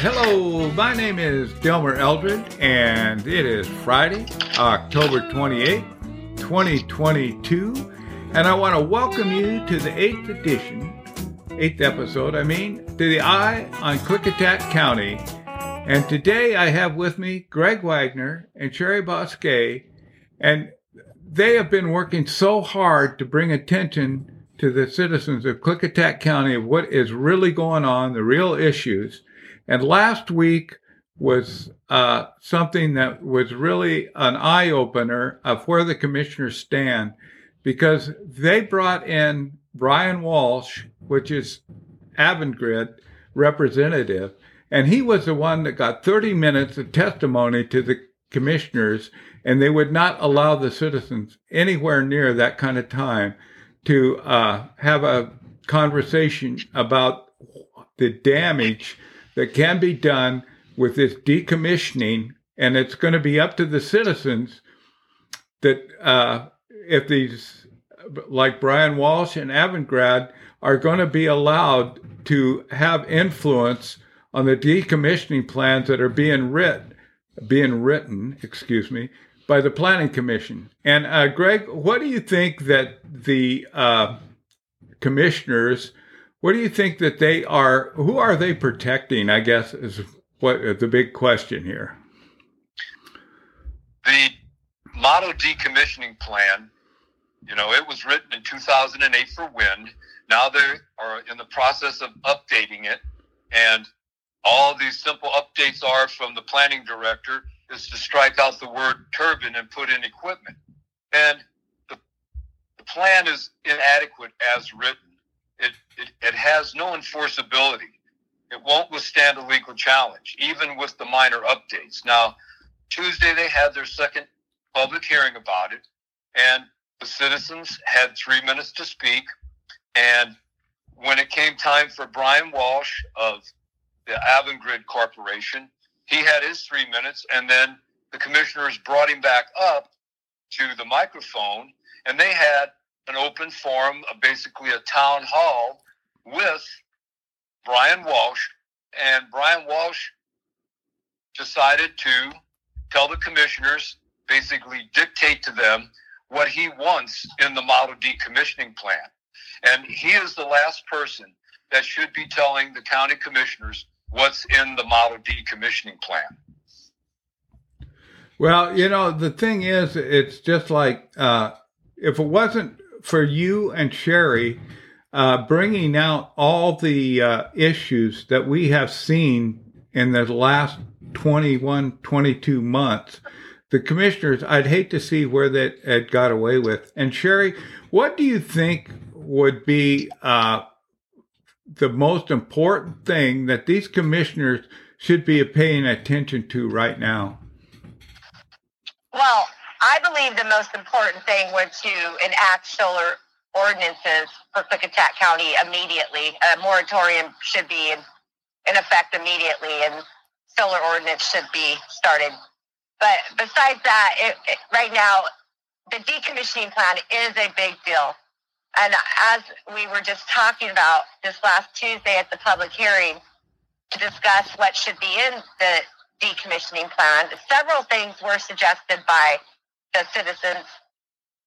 Hello, my name is Delmer Eldred, and it is Friday, October 28th, 2022, and I want to welcome you to the eighth edition, eighth episode, I mean, to the Eye on Klickitat County. And today I have with me Greg Wagner and Sheri Bosque, and they have been working so hard to bring attention to the citizens of Klickitat County of what is really going on, the real issues. And last week was uh, something that was really an eye opener of where the commissioners stand because they brought in Brian Walsh, which is Avangrid representative, and he was the one that got 30 minutes of testimony to the commissioners, and they would not allow the citizens anywhere near that kind of time to uh, have a conversation about the damage that can be done with this decommissioning, and it's going to be up to the citizens that uh, if these, like Brian Walsh and Avangrid, are going to be allowed to have influence on the decommissioning plans that are being written, being written, excuse me, by the Planning Commission. And uh, Greg, what do you think that the uh, commissioners? What do you think that they are? Who are they protecting? I guess is what the big question here. The model decommissioning plan, you know, it was written in 2008 for wind. Now they are in the process of updating it, and all these simple updates are from the planning director is to strike out the word turbine and put in equipment. And the, the plan is inadequate as written. It, it, it has no enforceability. It won't withstand a legal challenge, even with the minor updates. Now, Tuesday they had their second public hearing about it, and the citizens had three minutes to speak. And when it came time for Brian Walsh of the Avangrid Corporation he had his three minutes, and then the commissioners brought him back up to the microphone, and they had an open forum, basically a town hall with Brian Walsh, and Brian Walsh decided to tell the commissioners, basically dictate to them what he wants in the model decommissioning plan. And he is the last person that should be telling the county commissioners what's in the model decommissioning plan. Well, you know, the thing is, it's just like uh, if it wasn't for you and Sheri uh, bringing out all the uh, issues that we have seen in the last 21, 22 months, the commissioners, I'd hate to see where that had got away with. And Sheri, what do you think would be uh, the most important thing that these commissioners should be paying attention to right now? Well, I believe the most important thing was to enact solar ordinances for Klickitat County immediately. A moratorium should be in, in effect immediately, and solar ordinance should be started. But besides that, it, it, right now, the decommissioning plan is a big deal. And as we were just talking about this last Tuesday at the public hearing to discuss what should be in the decommissioning plan, several things were suggested by the citizens.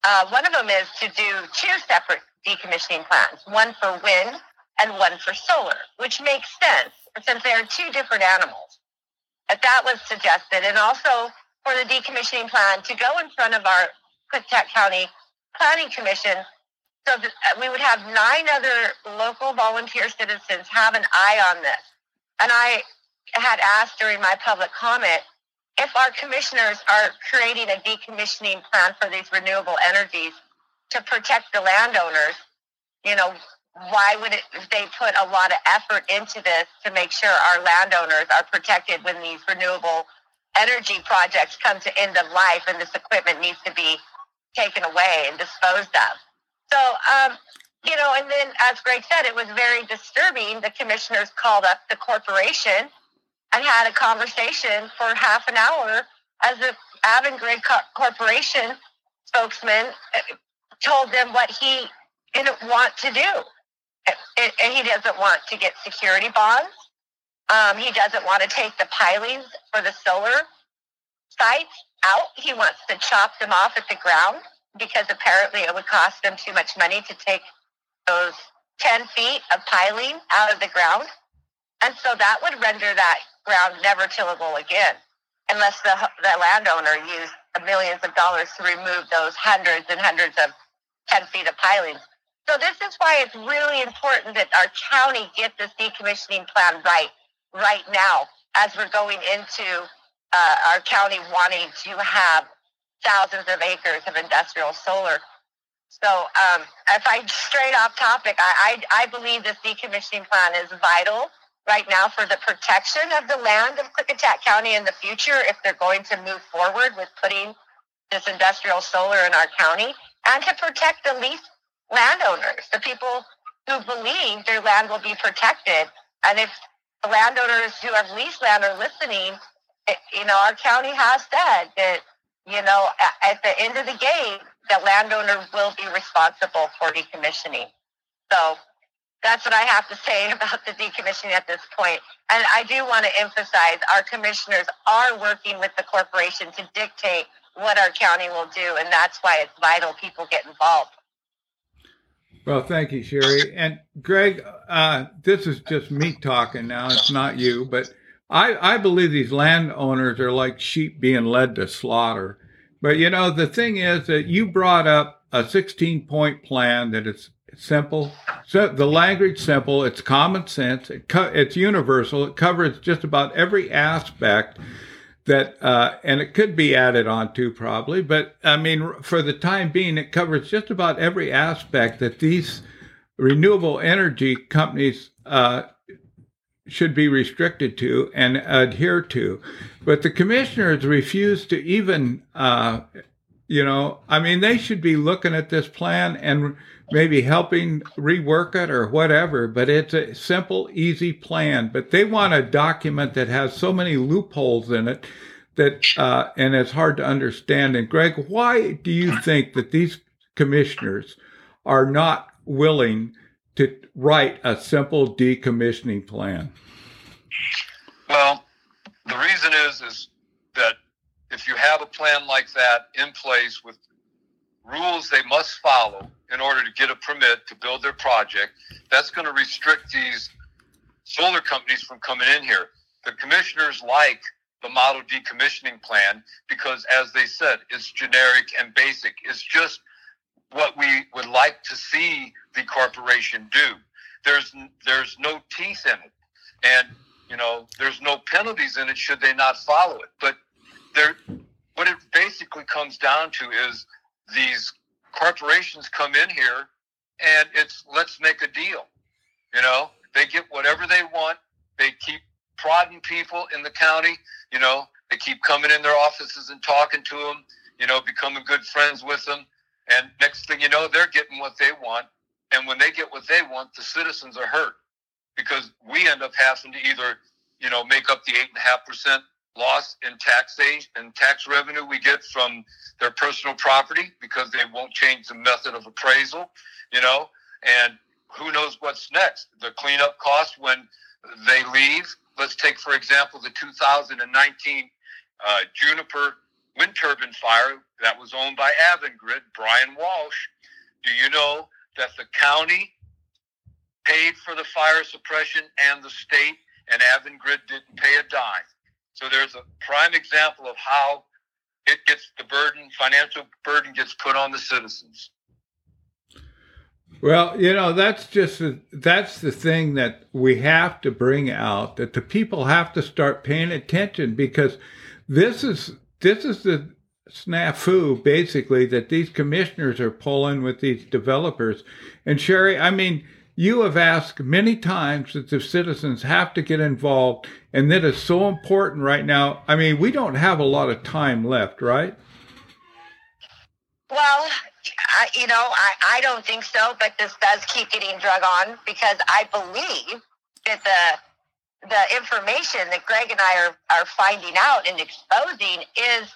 Uh, one of them is to do two separate decommissioning plans, one for wind and one for solar, which makes sense since they are two different animals. But that was suggested. And also for the decommissioning plan to go in front of our Klickitat County Planning Commission so that uh, we would have nine other local volunteer citizens have an eye on this. And I had asked during my public comment if our commissioners are creating a decommissioning plan for these renewable energies to protect the landowners, you know, why would it, they put a lot of effort into this to make sure our landowners are protected when these renewable energy projects come to end of life and this equipment needs to be taken away and disposed of? So, um, you know, and then as Greg said, it was very disturbing. The commissioners called up the corporation and had a conversation for half an hour as the Avangrid Corporation spokesman uh, told them what he didn't want to do. And he doesn't want to get security bonds. Um, he doesn't want to take the pilings for the solar sites out. He wants to chop them off at the ground because apparently it would cost them too much money to take those 10 feet of piling out of the ground. And so that would render that ground never tillable again unless the, the landowner used millions of dollars to remove those hundreds and hundreds of 10 feet of pilings. So this is why it's really important that our county get this decommissioning plan right, right now, as we're going into uh, our county wanting to have thousands of acres of industrial solar. So um, if I straight off topic, I, I, I believe this decommissioning plan is vital right now for the protection of the land of Klickitat County in the future if they're going to move forward with putting this industrial solar in our county and to protect the lease landowners, the people who believe their land will be protected. And if the landowners who have leased land are listening, it, you know, our county has said that, you know, at the end of the game, the landowner will be responsible for decommissioning. So that's what I have to say about the decommissioning at this point. And I do want to emphasize our commissioners are working with the corporation to dictate what our county will do, and that's why it's vital people get involved. Well, thank you, Sheri. And Greg, uh, this is just me talking now. It's not you, but I, I believe these landowners are like sheep being led to slaughter. But you know, the thing is that you brought up a 16 point plan that simple. So the language simple. It's common sense. It co- it's universal. It covers just about every aspect that, uh, and it could be added on to probably, but I mean, for the time being, it covers just about every aspect that these renewable energy companies uh, should be restricted to and adhere to. But the commissioners refuse to even, uh, you know, I mean, they should be looking at this plan and maybe helping rework it or whatever, but it's a simple, easy plan. But they want a document that has so many loopholes in it that, uh, and it's hard to understand. And Greg, why do you think that these commissioners are not willing to write a simple decommissioning plan? Well, the reason is is if you have a plan like that in place with rules they must follow in order to get a permit to build their project, that's going to restrict these solar companies from coming in here. The commissioners like the model decommissioning plan because, as they said, it's generic and basic. It's just what we would like to see the corporation do. There's there's no teeth in it, and you know there's no penalties in it should they not follow it. But there, what it basically comes down to is these corporations come in here and it's let's make a deal. You know, they get whatever they want. They keep prodding people in the county. You know, they keep coming in their offices and talking to them. You know, becoming good friends with them. And next thing you know, they're getting what they want. And when they get what they want, the citizens are hurt because we end up having to either, you know, make up the eight and a half percent loss in tax and tax revenue we get from their personal property because they won't change the method of appraisal, you know, and who knows what's next. The cleanup cost when they leave. Let's take, for example, the 2019 uh, Juniper wind turbine fire that was owned by Avangrid, Brian Walsh. Do you know that the county paid for the fire suppression and the state and Avangrid didn't pay a dime? So there's a prime example of how it gets the burden, financial burden gets put on the citizens. Well, you know, that's just that's the thing that we have to bring out that the people have to start paying attention because this is this is the snafu basically that these commissioners are pulling with these developers. And Sheri, I mean, you have asked many times that the citizens have to get involved, and that is so important right now. I mean, we don't have a lot of time left, right? Well, I, you know, I, I don't think so, but this does keep getting drug on because I believe that the the information that Greg and I are, are finding out and exposing is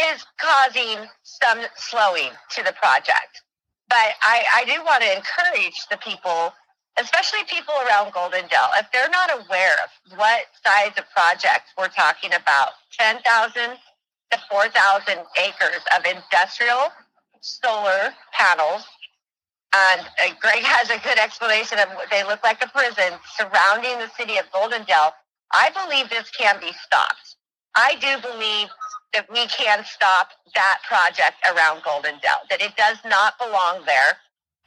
is causing some slowing to the project. But I, I do want to encourage the people especially people around Goldendale, if they're not aware of what size of projects we're talking about, 10,000 to 4,000 acres of industrial solar panels. And uh, Greg has a good explanation of what they look like a prison surrounding the city of Goldendale. I believe this can be stopped. I do believe that we can stop that project around Goldendale, that it does not belong there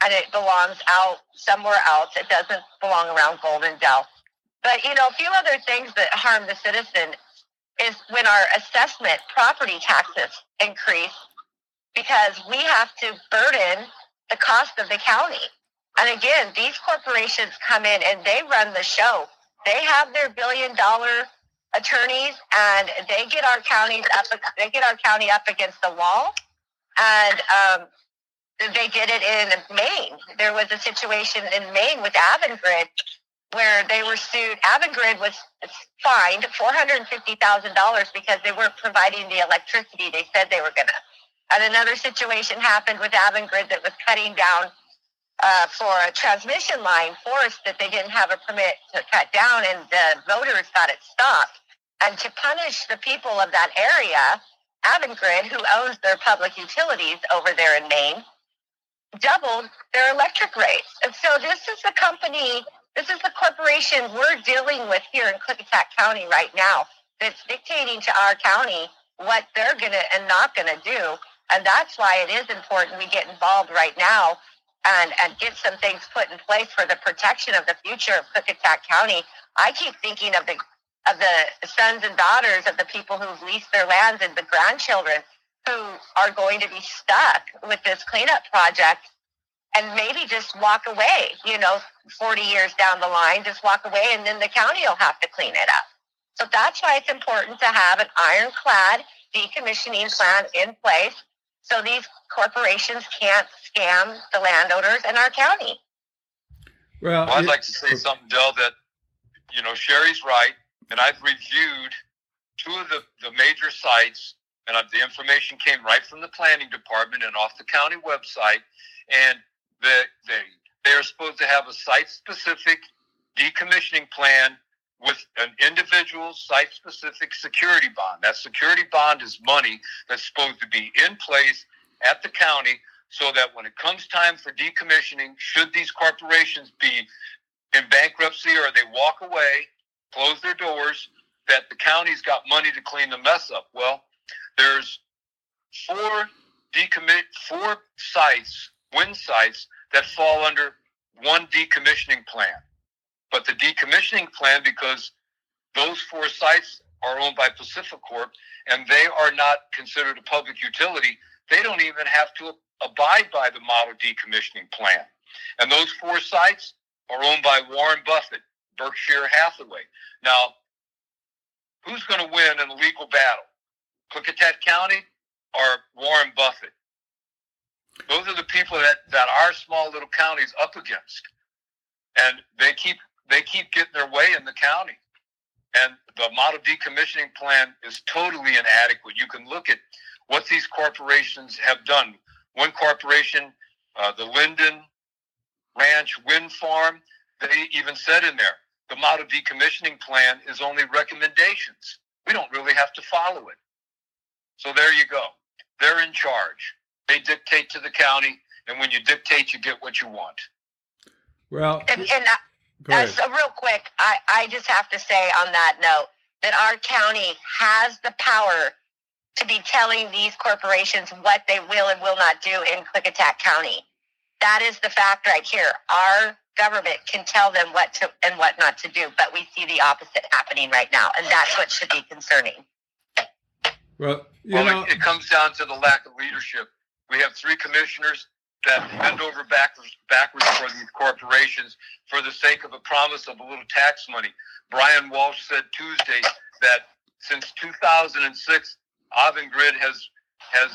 and it belongs out somewhere else. It doesn't belong around Goldendale. But, you know, a few other things that harm the citizen is when our assessment property taxes increase because we have to burden the cost of the county. And again, these corporations come in and they run the show. They have their billion dollar attorneys and they get our counties up they get our county up against the wall and um, they did it in Maine. There was a situation in Maine with Avangrid where they were sued. Avangrid was fined $450,000 because they weren't providing the electricity they said they were going to. And another situation happened with Avangrid that was cutting down uh, for a transmission line forest that they didn't have a permit to cut down, and the voters got it stopped. And to punish the people of that area, Avangrid, who owns their public utilities over there in Maine, doubled their electric rates. And so this is the company, this is the corporation we're dealing with here in Klickitat County right now that's dictating to our county what they're going to and not going to do. And that's why it is important we get involved right now and, and get some things put in place for the protection of the future of Klickitat County. I keep thinking of the of the sons and daughters of the people who've leased their lands and the grandchildren who are going to be stuck with this cleanup project and maybe just walk away, you know, 40 years down the line, just walk away and then the county will have to clean it up. So that's why it's important to have an ironclad decommissioning plan in place so these corporations can't scam the landowners in our county. Well, well I'd like to say something, Dell, that, you know, Sheri's right. And I've reviewed two of the, the major sites and the information came right from the planning department and off the county website. And the, they they are supposed to have a site specific decommissioning plan with an individual site specific security bond. That security bond is money that's supposed to be in place at the county so that when it comes time for decommissioning, should these corporations be in bankruptcy or they walk away, close their doors, that the county's got money to clean the mess up. Well, there's four decommit four sites, wind sites that fall under one decommissioning plan. But the decommissioning plan, because those four sites are owned by PacifiCorp and they are not considered a public utility, they don't even have to abide by the model decommissioning plan. And those four sites are owned by Warren Buffett, Berkshire Hathaway. Now, who's going to win in a legal battle? Klickitat County or Warren Buffett. Those are the people that, that our small little county's up against. And they keep they keep getting their way in the county. And the model decommissioning plan is totally inadequate. You can look at what these corporations have done. One corporation, uh, the Linden Ranch Wind Farm, they even said in there, the model decommissioning plan is only recommendations. We don't really have to follow it. So there you go. They're in charge. They dictate to the county, and when you dictate, you get what you want. Well, and, and uh, so real quick, I, I just have to say on that note that our county has the power to be telling these corporations what they will and will not do in Klickitat County. That is the fact right here. Our government can tell them what to and what not to do, but we see the opposite happening right now, and that's what should be concerning. Well, well know, it, it, comes down to the lack of leadership. We have three commissioners that bend over backwards, backwards for these corporations for the sake of a promise of a little tax money. Brian Walsh said Tuesday that since 2006, Avangrid has has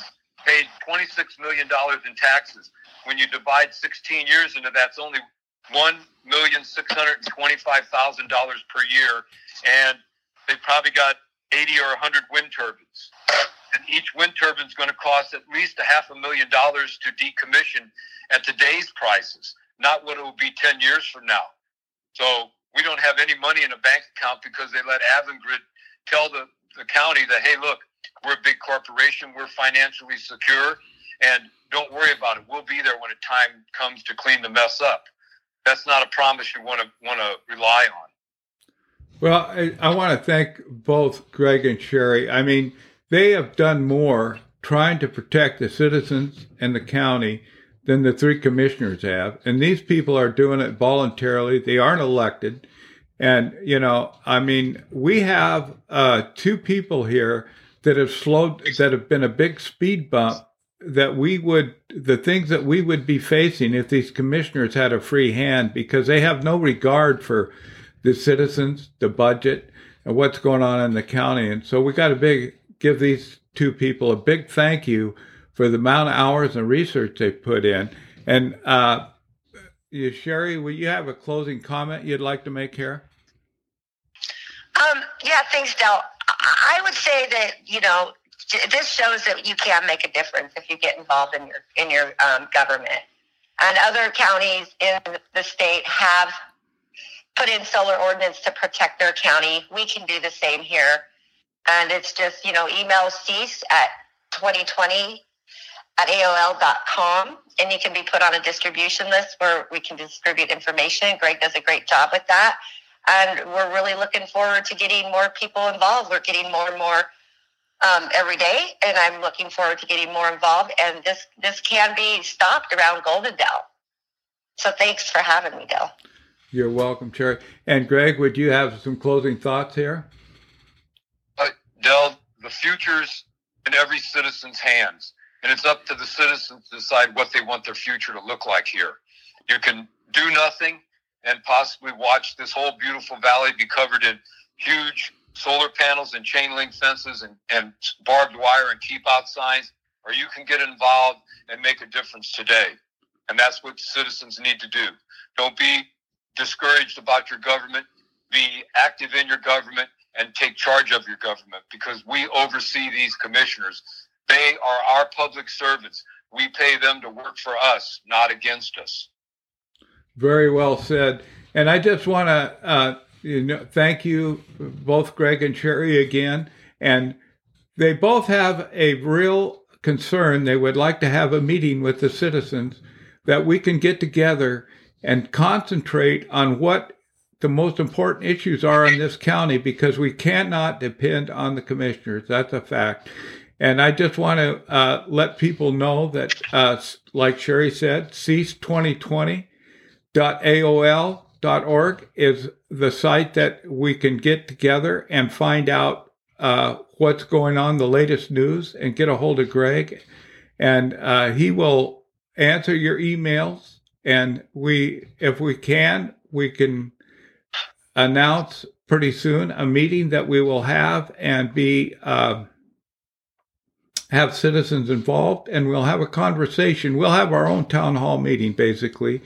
paid 26 million dollars in taxes. When you divide 16 years into that, it's only one million six hundred twenty-five thousand dollars per year, and they probably got 80 or 100 wind turbines. And each wind turbine is going to cost at least a half a million dollars to decommission at today's prices. not what it will be 10 years from now. So we don't have any money in a bank account because they let Avangrid tell the, the county that, hey, look, we're a big corporation, we're financially secure, and don't worry about it. We'll be there when the time comes to clean the mess up. That's not a promise you want to want to rely on. Well, I, I want to thank both Greg and Sherry. I mean, they have done more trying to protect the citizens and the county than the three commissioners have. And these people are doing it voluntarily. They aren't elected. And, you know, I mean, we have uh, two people here that have slowed, that have been a big speed bump that we would, the things that we would be facing if these commissioners had a free hand because they have no regard for the citizens, the budget, and what's going on in the county. And so we got a big give these two people a big thank you for the amount of hours and research they put in. And uh, Sheri, will you have a closing comment you'd like to make here? Um, yeah, thanks, Del. I would say that you know this shows that you can make a difference if you get involved in your in your um, government. And other counties in the state have put in solar ordinance to protect their county. We can do the same here. And it's just, you know, email cease at 2020 at AOL.com. And you can be put on a distribution list where we can distribute information. Greg does a great job with that. And we're really looking forward to getting more people involved. We're getting more and more um, every day, and I'm looking forward to getting more involved. And this this can be stopped around Goldendale. So thanks for having me, Dell. You're welcome, Sheri. And Greg, would you have some closing thoughts here? Uh, Del, the future's in every citizen's hands, and it's up to the citizens to decide what they want their future to look like here. You can do nothing and possibly watch this whole beautiful valley be covered in huge solar panels and chain link fences and, and barbed wire and keep out signs, or you can get involved and make a difference today. And that's what citizens need to do. Don't be discouraged about your government, be active in your government and take charge of your government because we oversee these commissioners. They are our public servants. We pay them to work for us, not against us. Very well said. And I just want to uh, you know, thank you, both Greg and Sheri, again. And they both have a real concern. They would like to have a meeting with the citizens that we can get together and concentrate on what the most important issues are in this county because we cannot depend on the commissioners. That's a fact. And I just want to uh, let people know that, uh, like Sheri said, cease2020.aol.org is the site that we can get together and find out uh, what's going on, the latest news, and get a hold of Greg. And uh, he will answer your emails and we, if we can, we can announce pretty soon a meeting that we will have and be uh, have citizens involved, and we'll have a conversation. We'll have our own town hall meeting, basically.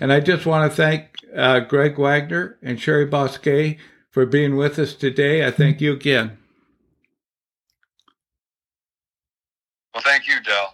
And I just want to thank uh, Greg Wagner and Sheri Bosque for being with us today. I thank you again. Well, thank you, Del.